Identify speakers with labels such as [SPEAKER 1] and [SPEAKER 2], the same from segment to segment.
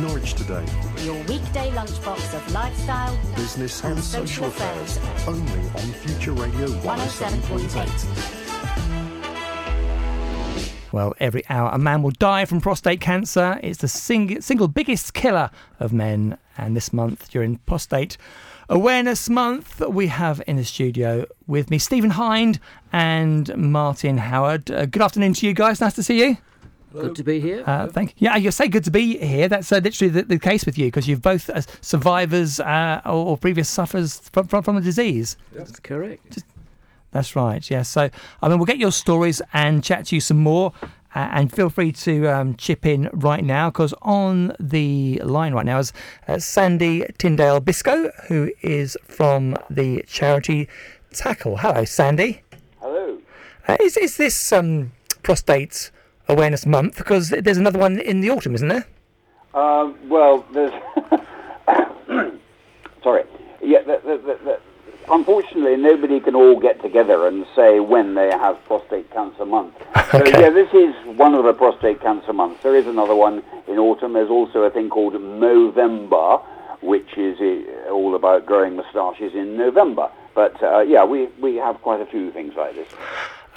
[SPEAKER 1] Norwich Today.
[SPEAKER 2] Your weekday lunchbox of lifestyle,
[SPEAKER 1] business and,
[SPEAKER 2] and
[SPEAKER 1] social affairs.
[SPEAKER 2] affairs.
[SPEAKER 1] Only on Future Radio 107.8.
[SPEAKER 2] 107.8.
[SPEAKER 3] Well, every hour a man will die from prostate cancer. It's the sing- single biggest killer of men. And this month, during Prostate Awareness Month, we have in the studio with me Stephen Hind and Martin Howard. Uh, good afternoon to you guys. Nice to see you.
[SPEAKER 4] Good to be here.
[SPEAKER 3] Uh, thank you. Yeah, you say good to be here. That's uh, literally the, the case with you because you've both uh, survivors uh, or, or previous sufferers from, from, from the disease.
[SPEAKER 4] That's correct.
[SPEAKER 3] That's right. Yes. So, I mean, we'll get your stories and chat to you some more. Uh, and feel free to um, chip in right now because on the line right now is uh, Sandy Tyndale Biscoe, who is from the charity Tackle. Hello, Sandy.
[SPEAKER 5] Hello.
[SPEAKER 3] Uh, is, is this um, prostate awareness month? Because there's another one in the autumn, isn't there?
[SPEAKER 5] Uh, well, there's. Sorry. Yeah. The, the, the, unfortunately, nobody can all get together and say when they have prostate cancer month. So
[SPEAKER 3] Okay.
[SPEAKER 5] yeah, this is one of the prostate cancer months. There is another one in autumn. There's also a thing called Movember, which is uh, all about growing moustaches in November. But uh, yeah, we we have quite a few things like this.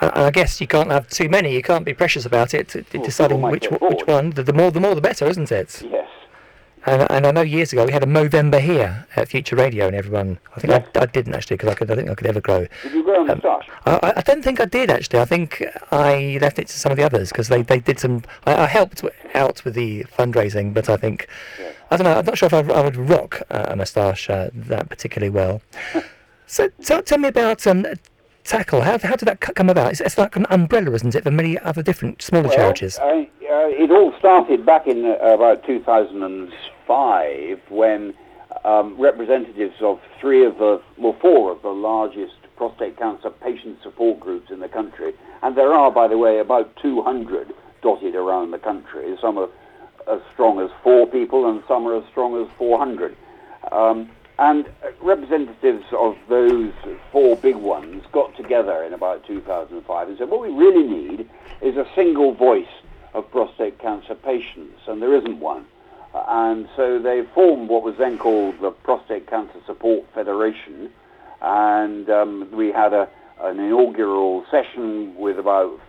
[SPEAKER 3] And I guess you can't have too many. You can't be precious about it.
[SPEAKER 5] Well,
[SPEAKER 3] deciding which one- which one. The, the more, the more, the better, isn't it?
[SPEAKER 5] Yes.
[SPEAKER 3] And, and I know years ago we had a Movember here at Future Radio, and everyone. I think. I, I didn't actually because I could. I think I could ever grow.
[SPEAKER 5] Did you grow a moustache?
[SPEAKER 3] I, I- I don't think I did actually. I think I left it to some of the others because they, they did some. I, I helped out with the fundraising, but I think. I don't know. I'm not sure if I, I would rock uh, a moustache uh, that particularly well. so tell, tell me about um, Tackle. How, how did that come about? It's, it's like an umbrella, isn't it, for many other different smaller
[SPEAKER 5] Well,
[SPEAKER 3] charities?
[SPEAKER 5] uh, it all started back in uh, about 2005 when um, representatives of three of the, well, four of the largest prostate cancer patient support groups in the country, and there are, by the way, about 200 dotted around the country. Some are as strong as four people, and some are as strong as 400. Um, and uh, representatives of those four big ones got together in about 2005 and said, what we really need is a single voice of prostate cancer patients, and there isn't one. Uh, and so they formed what was then called the Prostate Cancer Support Federation, and um, we had a, an inaugural session with about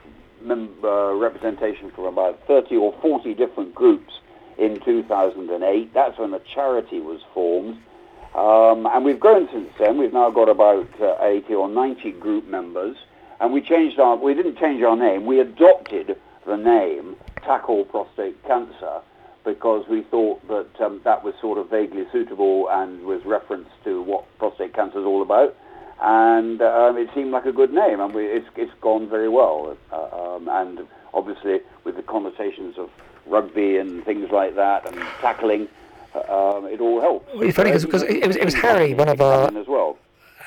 [SPEAKER 5] mem- uh, representation from about 30 or 40 different groups in 2008. That's when a charity was formed. Um, and we've grown since then. We've now got about uh, 80 or 90 group members. And we changed our, we didn't change our name. We adopted the name Tackle Prostate Cancer because we thought that um, that was sort of vaguely suitable and was reference to what prostate cancer is all about. And um, it seemed like a good name, and we, it's, it's gone very well. Uh, um, and obviously, with the connotations of rugby and things like that, and tackling, um, it all helps.
[SPEAKER 3] Well, it's funny 'cause- 'cause it was- it was Harry, one of our-
[SPEAKER 5] as well.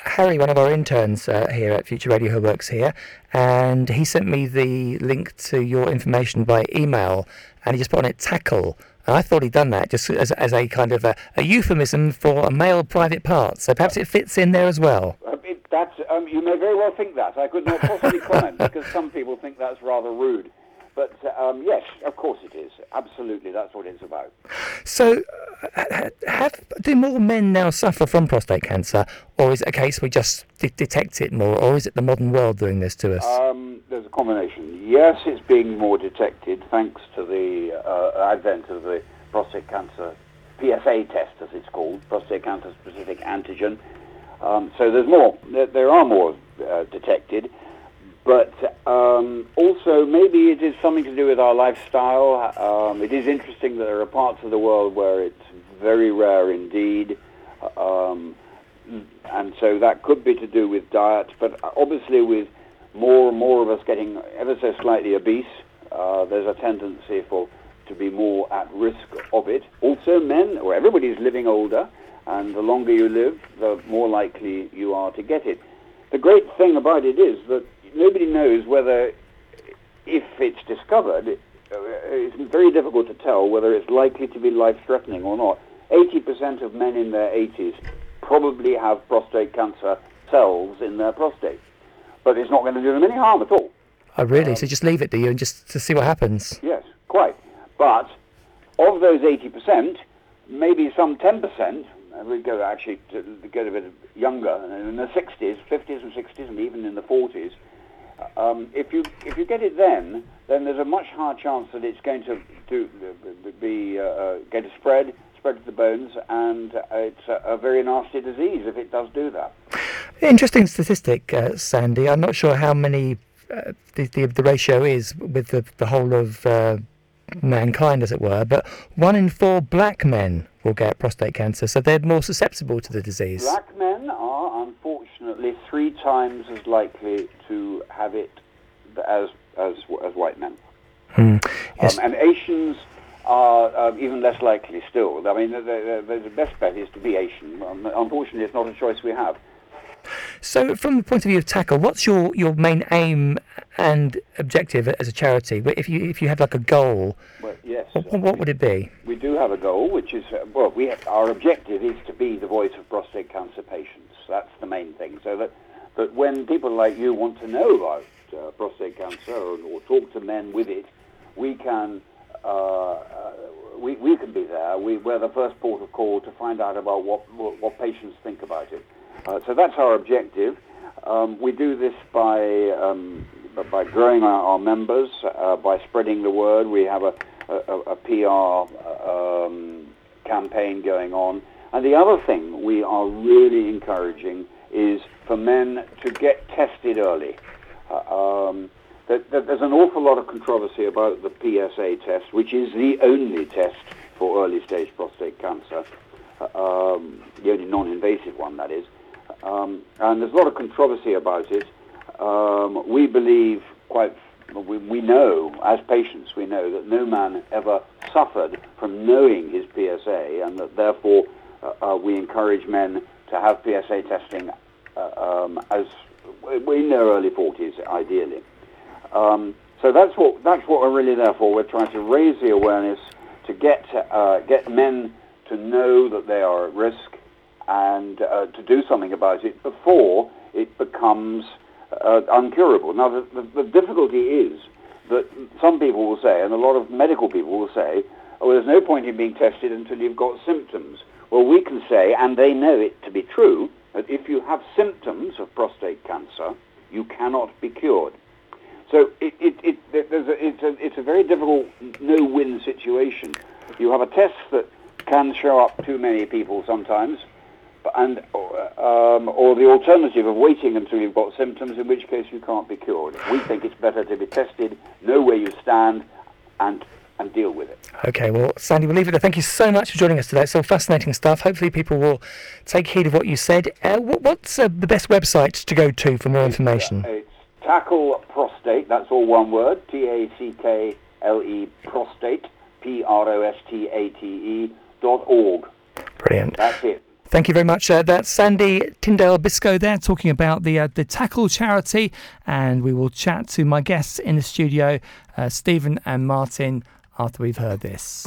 [SPEAKER 3] Harry, one of our interns uh, here at Future Radio who works here, and he sent me the link to your information by email, and he just put on it tackle. And I thought he'd done that just as, as a kind of a, a euphemism for a male private part. So perhaps it fits in there as well.
[SPEAKER 5] It, that's, um, you may very well think that. I could not possibly comment because some people think that's rather rude. But um, yes, of course it is. Absolutely, that's what it's about.
[SPEAKER 3] So, uh, have, do more men now suffer from prostate cancer, or is it a case we just de- detect it more, or is it the modern world doing this to us?
[SPEAKER 5] Um, there's a combination. Yes, it's being more detected thanks to the uh, advent of the prostate cancer PSA test, as it's called, prostate cancer specific antigen. Um, so there's more. There, there are more uh, detected, but um, also maybe it is something to do with our lifestyle. Um, it is interesting that there are parts of the world where it's very rare indeed. Um, and so that could be to do with diet, but obviously with more and more of us getting ever so slightly obese, uh, there's a tendency for to be more at risk of it. Also, men, or everybody's living older, and the longer you live, the more likely you are to get it. The great thing about it is that nobody knows whether, if it's discovered, uh, it's very difficult to tell whether it's likely to be life-threatening or not. 80% of men in their 80s probably have prostate cancer cells in their prostate, but it's not going to do them any harm at all.
[SPEAKER 3] oh, really? so just leave it, do you, and just to see what happens?
[SPEAKER 5] Yes, quite. But of those 80%, maybe some 10%, and we go actually to get a bit younger, in the 60s, 50s and 60s, and even in the 40s. Um, if you if you get it then, then there's a much higher chance that it's going to do, be uh, uh, to spread, spread to the bones, and it's a, a, very nasty disease if it does do that.
[SPEAKER 3] Interesting statistic, uh, Sandy. I'm not sure how many uh, the, the, the ratio is with the the whole of uh, mankind, as it were, but one in four black men will get prostate cancer, so they're more susceptible to the disease.
[SPEAKER 5] Black men are unfortunately three times as likely to have it as as as white men.
[SPEAKER 3] Hmm. Yes.
[SPEAKER 5] Um, and Asians are uh, even less likely still. I mean, the, the, the, best bet is to be Asian. Um, unfortunately, it's not a choice we have.
[SPEAKER 3] So, from the point of view of Tackle, what's your, your main aim and objective as a charity? If you if you had like a goal,
[SPEAKER 5] well, yes,
[SPEAKER 3] what, what, would it be?
[SPEAKER 5] We do have a goal, which is uh, well, we have, our objective is to be the voice of prostate cancer patients. That's the main thing. So that that when people like you want to know about uh, prostate cancer or, or, talk to men with it, we can. Uh, uh, we, we can be there. We, we're the first port of call to find out about what, what, what patients think about it. Uh, so that's our objective. Um, we do this by um, by growing our, our members, uh, by spreading the word. We have a, a, a PR um, campaign going on. And the other thing we are really encouraging is for men to get tested early. Uh, um, there's an awful lot of controversy about the PSA test, which is the only test for early stage prostate cancer, uh, um, the only non-invasive one that is. Um, and there's a lot of controversy about it. Um, we believe quite, we, we know, as patients, we know that no man ever suffered from knowing his PSA, and that therefore uh, uh, we encourage men to have PSA testing uh, um, as in their early 40s, ideally. Um, so that's what that's what we're really there for. We're trying to raise the awareness to get uh, get men to know that they are at risk and uh, to do something about it before it becomes uh, uncurable. Now, the, the, the, difficulty is that some people will say, and a lot of medical people will say, oh, there's no point in being tested until you've got symptoms. Well, we can say, and they know it to be true, that if you have symptoms of prostate cancer, you cannot be cured. So it, it, it, a, it's, a, it's a very difficult no-win situation. You have a test that can show up too many people sometimes, and um, or the alternative of waiting until you've got symptoms, in which case you can't be cured. We think it's better to be tested, know where you stand, and and deal with it.
[SPEAKER 3] Okay, well, Sandy, we'll leave it there. Thank you so much for joining us today. It's all fascinating stuff. Hopefully, people will take heed of what you said. Uh, what's uh, the best website to go to for more information?
[SPEAKER 5] Uh, it's Tackle Prostate. That's all one word. T A C K L E Prostate. P R O S T A T E dot org.
[SPEAKER 3] Brilliant.
[SPEAKER 5] That's it.
[SPEAKER 3] Thank you very much. Uh, that's Sandy Tyndale Biscoe there talking about the uh, the Tackle charity, and we will chat to my guests in the studio, uh, Stephen and Martin, after we've heard this.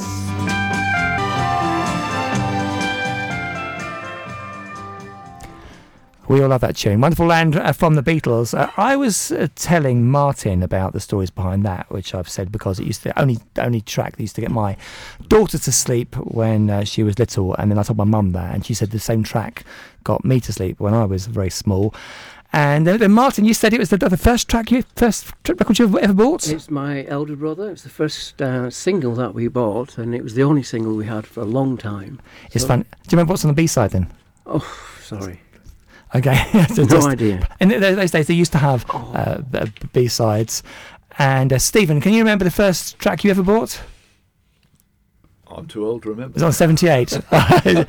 [SPEAKER 3] We all love that tune. Wonderful Land uh, from the Beatles. Uh, I was uh, telling Martin about the stories behind that, which I've said because it used to only only track that used to get my daughter to sleep when uh, she was little, and then I told my mum that, and she said the same track got me to sleep when I was very small. And uh, then Martin, you said it was the, the first track you first record you ever bought.
[SPEAKER 4] It's my elder brother. It's the first uh, single that we bought, and it was the only single we had for a long time.
[SPEAKER 3] It's so, fun. Do you remember what's on the B side then?
[SPEAKER 4] Oh, sorry.
[SPEAKER 3] Okay.
[SPEAKER 4] so no idea.
[SPEAKER 3] In those days, they used to have oh. uh, B sides. And uh, Stephen, can you remember the first track you ever bought?
[SPEAKER 6] I'm too old to remember.
[SPEAKER 3] It was on 78.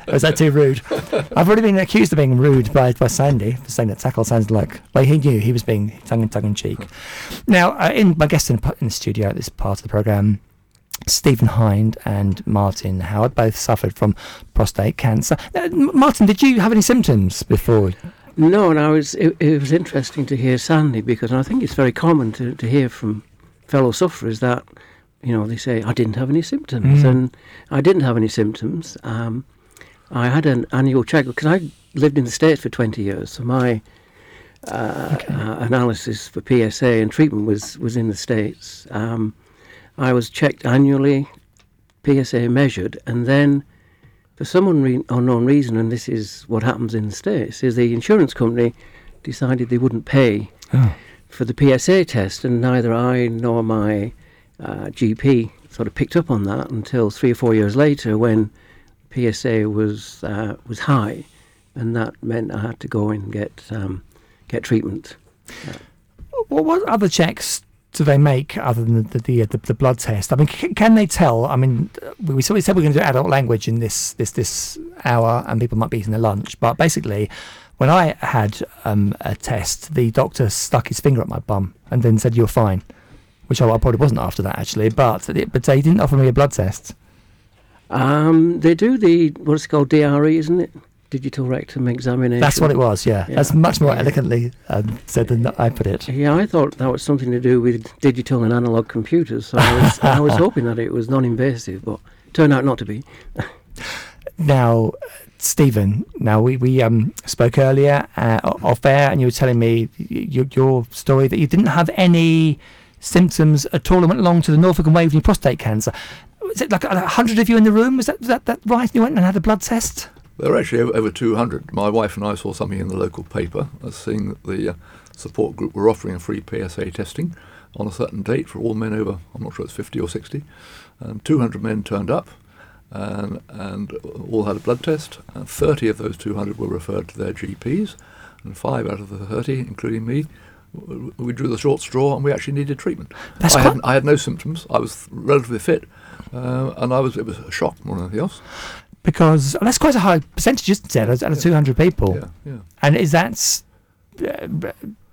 [SPEAKER 3] was that too rude? I've already been accused of being rude by, by Sandy for saying that Tackle sounded like, well, he knew he was being tongue in, tongue in cheek. now, uh, in my guest in, in the studio at this part of the programme, Stephen Hind and Martin Howard both suffered from prostate cancer. Uh, Martin, did you have any symptoms before?
[SPEAKER 4] No, and I was. It, it, was interesting to hear Sandy because I think it's very common to, to hear from fellow sufferers that you know they say I didn't have any symptoms, mm. and I didn't have any symptoms. Um, I had an annual check because I lived in the states for twenty years, so my uh, okay. uh, analysis for PSA and treatment was was in the states. Um, I was checked annually PSA measured, and then for some unre- unknown reason, and this is what happens in the states, is the insurance company decided they wouldn't pay
[SPEAKER 3] Oh.
[SPEAKER 4] for the PSA test, and neither I nor my uh, GP sort of picked up on that until three or four years later, when PSA was uh, was high, and that meant I had to go and get um, get treatment.
[SPEAKER 3] What, what other checks do they make other than the the, the, the blood test? I mean, c- can they tell? I mean, we, said we said we're going to do adult language in this this this hour, and people might be eating their lunch. But basically, when I had um, a test, the doctor stuck his finger up my bum and then said you're fine, which I, I probably wasn't after that actually. But but he didn't offer me a blood test.
[SPEAKER 4] Um, they do the what's it called DRE, isn't it? Digital rectum examination.
[SPEAKER 3] That's what it was. Yeah,
[SPEAKER 4] Yeah.
[SPEAKER 3] that's much more elegantly um, said than I put it.
[SPEAKER 4] Yeah, I thought that was something to do with digital and analog computers. So I was, I was hoping that it was non-invasive, but turned out not to be.
[SPEAKER 3] Now, Stephen, now we, we um, spoke earlier uh, off air and you were telling me y- y- your story that you didn't have any symptoms at all and went along to the Norfolk and Waveney prostate cancer. Was it like a hundred of you in the room? Was that, was that, that right? You went and had a blood test?
[SPEAKER 6] There were actually over, over 200. My wife and I saw something in the local paper as seeing that the uh, support group were offering a free PSA testing on a certain date for all men over, I'm not sure it's 50 or 60. And 200 men turned up and, and all had a blood test. And 30 of those 200 were referred to their GPs. And five out of the 30, including me, we drew the short straw and we actually needed treatment.
[SPEAKER 3] That's
[SPEAKER 6] I, had, I had no symptoms. I was relatively fit. Uh, and I was, it was a shock more than anything else.
[SPEAKER 3] Because that's quite a high percentage, isn't it? Out of 200 people.
[SPEAKER 6] Yeah, yeah.
[SPEAKER 3] And is that uh,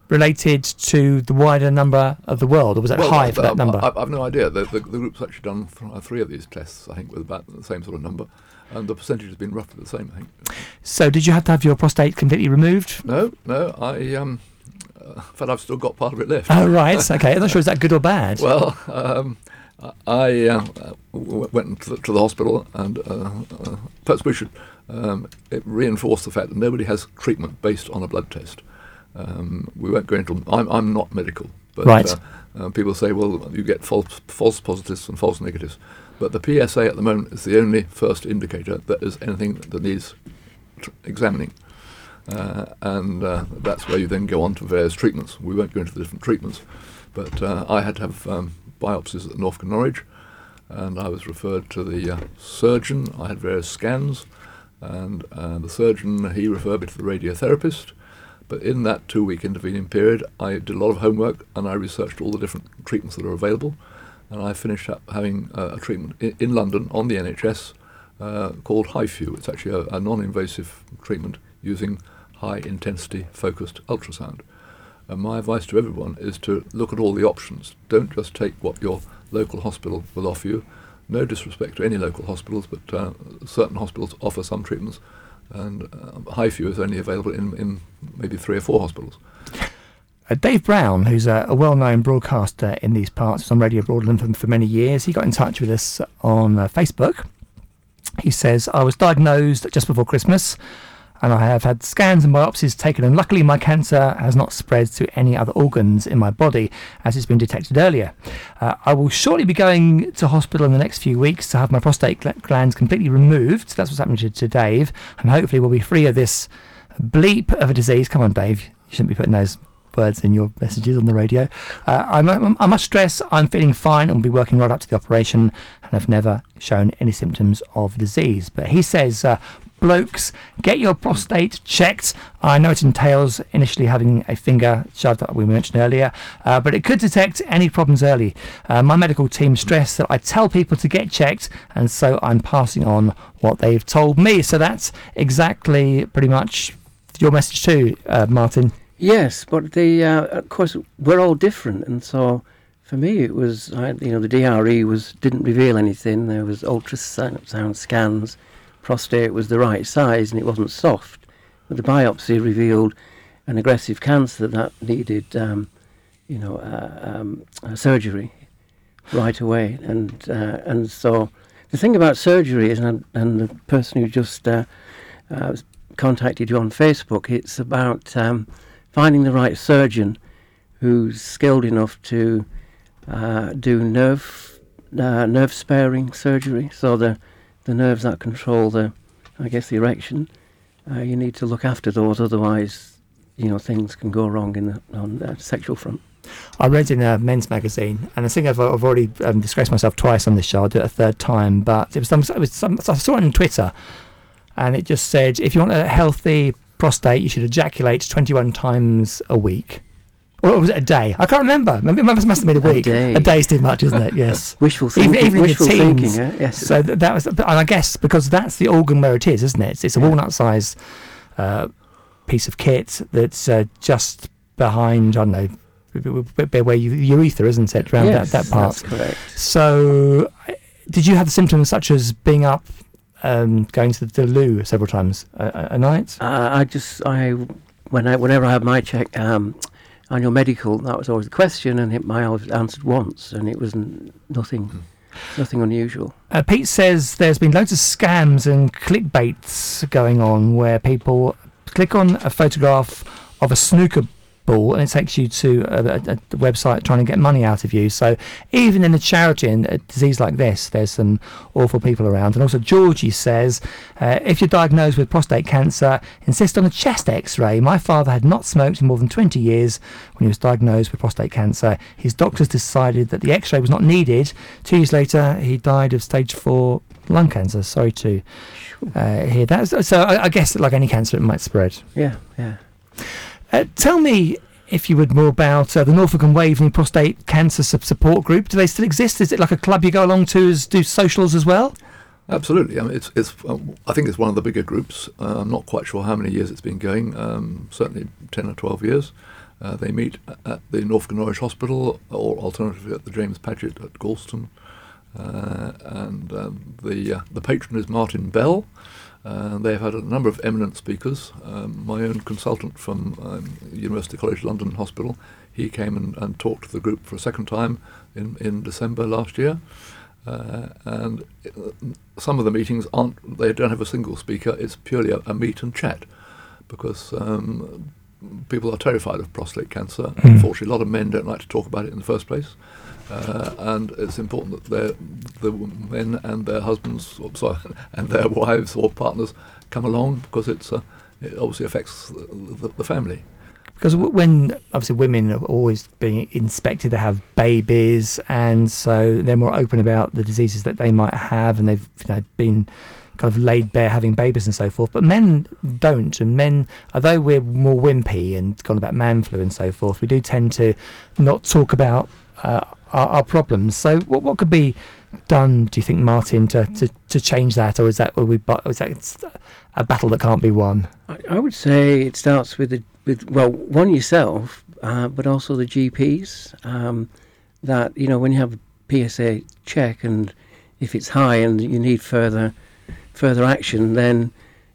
[SPEAKER 3] related to the wider number of the world, or was that
[SPEAKER 6] Well,
[SPEAKER 3] high
[SPEAKER 6] I-
[SPEAKER 3] for that
[SPEAKER 6] I-
[SPEAKER 3] number?
[SPEAKER 6] I, I've no idea. The, the, the group's actually done th- uh, three of these tests, I think, with about the same sort of number, and the percentage has been roughly the same. I think.
[SPEAKER 3] so, did you have to have your prostate completely removed?
[SPEAKER 6] No, no. I um, uh, fact, I've still got part of it left.
[SPEAKER 3] Oh, right. Okay. I'm not sure is that good or bad.
[SPEAKER 6] Well, um, I uh, w- went to the, to the hospital, and uh, uh, perhaps we should um, it reinforce the fact that nobody has treatment based on a blood test. Um, we won't go into. I'm, I'm not medical, but
[SPEAKER 3] Right.
[SPEAKER 6] uh, uh, people say, well, you get false, false positives and false negatives. But the PSA at the moment is the only first indicator that is anything that needs tr- examining. Uh, and uh, that's where you then go on to various treatments. We won't go into the different treatments, but uh, I had to have um, biopsies at Norfolk and Norwich, and I was referred to the uh, surgeon. I had various scans, and uh, the surgeon he referred me to the radiotherapist. But in that two-week intervening period, I did a lot of homework and I researched all the different treatments that are available, and I finished up having a treatment in, in London on the NHS uh, called HIFU. It's actually a, a non-invasive treatment using high-intensity focused ultrasound. And my advice to everyone is to look at all the options. Don't just take what your local hospital will offer you. No disrespect to any local hospitals, but uh, certain hospitals offer some treatments, and uh, HIFU is only available in, in maybe three or four hospitals.
[SPEAKER 3] Uh, Dave Brown, who's a, a well-known broadcaster in these parts, was on Radio Broadland for, for many years. He got in touch with us on uh, Facebook. He says, "I was diagnosed just before Christmas, and I have had scans and biopsies taken, and luckily my cancer has not spread to any other organs in my body, as it's been detected earlier. Uh, I will shortly be going to hospital in the next few weeks to have my prostate gl- glands completely removed. That's what's happening to, to Dave, and hopefully we'll be free of this bleep of a disease. Come on, Dave, you shouldn't be putting those words in your messages on the radio. Uh, I'm, I must stress I'm feeling fine and will be working right up to the operation and have never shown any symptoms of disease. But he says, uh, blokes, get your prostate checked. I know it entails initially having a finger shoved up, we mentioned earlier, uh, but it could detect any problems early. Uh, my medical team stress that I tell people to get checked, and so I'm passing on what they've told me. So that's exactly pretty much your message too, uh, Martin.
[SPEAKER 4] Yes, but the uh, of course we're all different, and so for me it was you know the DRE was didn't reveal anything. There was ultrasound sound scans, prostate was the right size and it wasn't soft, but the biopsy revealed an aggressive cancer that needed um, you know uh, um, uh, surgery right away, and uh, and so the thing about surgery is, and, and the person who just uh, uh, contacted you on Facebook, it's about um, finding the right surgeon who's skilled enough to uh, do nerve nerve sparing surgery. So the the nerves that control the, I guess, the erection, uh, you need to look after those. Otherwise, you know, things can go wrong in the on the sexual front.
[SPEAKER 3] I read in a men's magazine, and I think I've, I've already um, disgraced myself twice on this show. I'll do it a third time, but it was some, it was some, I saw it on Twitter, and it just said if you want a healthy prostate, you should ejaculate 21 times a week. Or was it a day? I can't remember. Maybe it must have been a week.
[SPEAKER 4] A day.
[SPEAKER 3] A day's too much, isn't it? Yes.
[SPEAKER 4] Wishful thinking.
[SPEAKER 3] even your
[SPEAKER 4] wishful
[SPEAKER 3] teens.
[SPEAKER 4] thinking. Yes.
[SPEAKER 3] So th- that was, but I guess because that's the organ where it is, isn't it? It's, it's a
[SPEAKER 4] Yeah.
[SPEAKER 3] walnut size uh, piece of kit that's uh, just behind, I don't know, where you, urethra, isn't it? Around
[SPEAKER 4] yes,
[SPEAKER 3] that, that part.
[SPEAKER 4] That's correct.
[SPEAKER 3] So, did you have symptoms such as being up, um, going to the loo several times a, a- a night?
[SPEAKER 4] Uh, I just I when I whenever I had my check um, annual medical, that was always the question, and it, my always answered once, and it was n- nothing, nothing unusual.
[SPEAKER 3] Uh, Pete says there's been loads of scams and clickbaits going on where people click on a photograph of a snooker ball and it takes you to a, a, a website trying to get money out of you. So even in a charity and a disease like this, there's some awful people around. And also Georgie says, uh, if you're diagnosed with prostate cancer, insist on a chest X-ray. My father had not smoked in more than 20 years when he was diagnosed with prostate cancer. His doctors decided that the X-ray was not needed. Two years later, he died of stage four lung cancer. Sorry to uh, hear that. So I, I guess, like any cancer, it might spread.
[SPEAKER 4] Yeah, yeah.
[SPEAKER 3] Uh, tell me, if you would, more about uh, the Norfolk and Waveney Prostate Cancer Sup- Support Group. Do they still exist? Is it like a club you go along to as do socials as well?
[SPEAKER 6] Absolutely. I mean, it's, it's, um, I think it's one of the bigger groups. Uh, I'm not quite sure how many years it's been going, um, certainly 10 or 12 years. Uh, they meet at the Norfolk and Norwich Hospital or alternatively at the James Paget at Gorleston. Uh, and um, the, uh, the patron is Martin Bell. Uh, they've had a number of eminent speakers. Um, my own consultant from um, University College London Hospital, he came and, and talked to the group for a second time in, in December last year. Uh, and uh, some of the meetings aren't, they don't have a single speaker, it's purely a, a meet and chat because um, people are terrified of prostate cancer. Unfortunately, a lot of men don't like to talk about it in the first place. Uh, and it's important that the men and their husbands, or, sorry, and their wives or partners come along because it's uh, it obviously affects the, the, the family.
[SPEAKER 3] Because when obviously women are always being inspected to have babies, and so they're more open about the diseases that they might have, and they've you know, been kind of laid bare having babies and so forth. But men don't, and men, although we're more wimpy and gone about man flu and so forth, we do tend to not talk about uh, our, our problems. So what what could be done, do you think, Martin, to, to, to change that, or is that, we, is that a battle that can't be won?
[SPEAKER 4] I, I would say it starts with the with well one yourself, uh, but also the GPs. Um, that you know when you have a PSA check and if it's high and you need further further action, then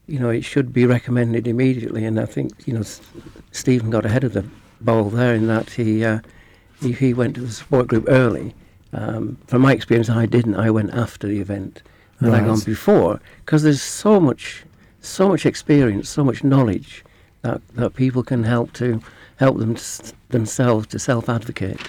[SPEAKER 4] you know it should be recommended immediately. And I think you know S- Stephen got ahead of the ball there in that he uh, he, he went to the support group early. Um, from my experience, I didn't. I went after the event, and I
[SPEAKER 3] Right.
[SPEAKER 4] gone before because there's so much so much experience, so much knowledge that, that people can help to help them s- themselves to self advocate.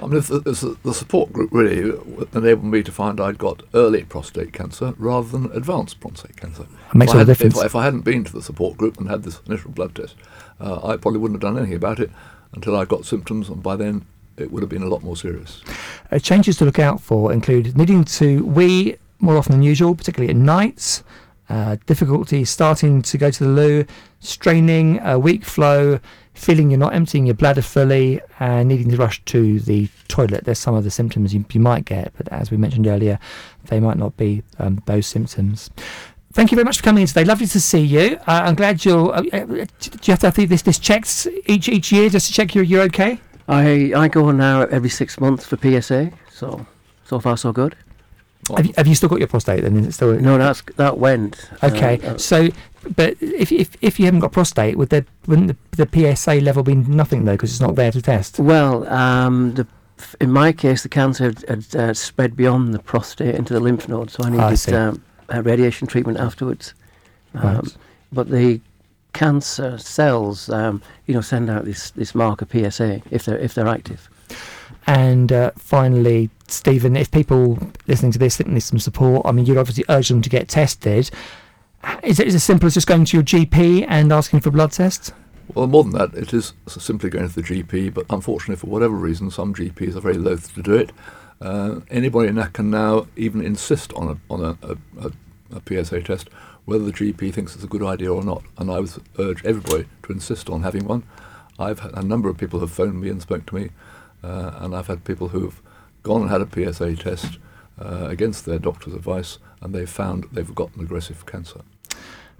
[SPEAKER 6] I mean, the, the, the support group really enabled me to find I'd got early prostate cancer rather than advanced prostate cancer.
[SPEAKER 3] It makes
[SPEAKER 6] if, I had-
[SPEAKER 3] difference.
[SPEAKER 6] If, if I hadn't been to the support group and had this initial blood test, uh, I probably wouldn't have done anything about it until I got symptoms, and by then it would have been a lot more serious.
[SPEAKER 3] Uh, changes to look out for include needing to wee more often than usual, particularly at night, uh, difficulty starting to go to the loo, straining, a weak flow, feeling you're not emptying your bladder fully, and needing to rush to the toilet. There's some of the symptoms you, you might get, but as we mentioned earlier, they might not be um, those symptoms. Thank you very much for coming in today. Lovely to see you. Uh, I'm glad you're. Uh, uh, do you have to have this this checked each each year just to check you're you're okay?
[SPEAKER 4] I, I go on now every six months for PSA, so so far so good.
[SPEAKER 3] Have you, have you still got your prostate? Then is it still
[SPEAKER 4] No, that's that went.
[SPEAKER 3] Okay,
[SPEAKER 4] Uh, uh,
[SPEAKER 3] so but if, if if you haven't got prostate, would there wouldn't the, the PSA level be nothing though because it's not there to test?
[SPEAKER 4] well, um, the in my case, the cancer had, had uh, spread beyond the prostate into the lymph node, so I
[SPEAKER 3] Ah, I
[SPEAKER 4] needed um, uh, radiation treatment afterwards. Um,
[SPEAKER 3] Right.
[SPEAKER 4] But the cancer cells, um, you know, send out this, this marker PSA if they're if they're active.
[SPEAKER 3] And uh, finally, Stephen, if people listening to this think there's some support, I mean, you'd obviously urge them to get tested. Is it as simple as just going to your GP and asking for blood test?
[SPEAKER 6] Well, more than that, it is simply going to the GP, but unfortunately, for whatever reason, some GPs are very loath to do it. Uh, anybody can now even insist on a, on a, a, a PSA test, whether the GP thinks it's a good idea or not. And I would urge everybody to insist on having one. I've had a number of people have phoned me and spoke to me, uh, and I've had people who've gone and had a PSA test uh, against their doctor's advice, and they've found they've got an aggressive cancer.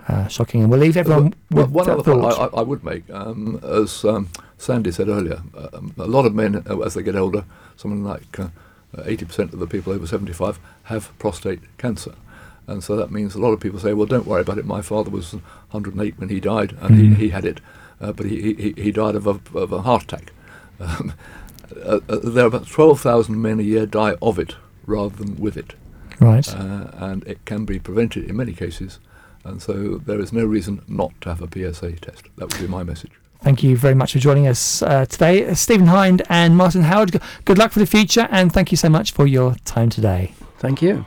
[SPEAKER 3] Uh, shocking. And we'll leave everyone
[SPEAKER 6] Well,
[SPEAKER 3] with
[SPEAKER 6] one other point I,
[SPEAKER 3] thought.
[SPEAKER 6] I, I would make, um, as um, Sandy said earlier, um, a lot of men, uh, as they get older, something like uh, 80% of the people over 75 have prostate cancer. And so that means a lot of people say, well, don't worry about it. My father was 108 when he died, and
[SPEAKER 3] Mm.
[SPEAKER 6] he, he had it, uh, but he, he, he died of a, of a heart attack. Um, uh, uh, there are about 12,000 men a year die of it rather than with it
[SPEAKER 3] right.
[SPEAKER 6] uh, and it can be prevented in many cases. And so there is no reason not to have a PSA test. That would be my message.
[SPEAKER 3] Thank you very much for joining us uh, today. Uh, Stephen Hind and Martin Howard, good luck for the future, and thank you so much for your time today.
[SPEAKER 4] Thank you.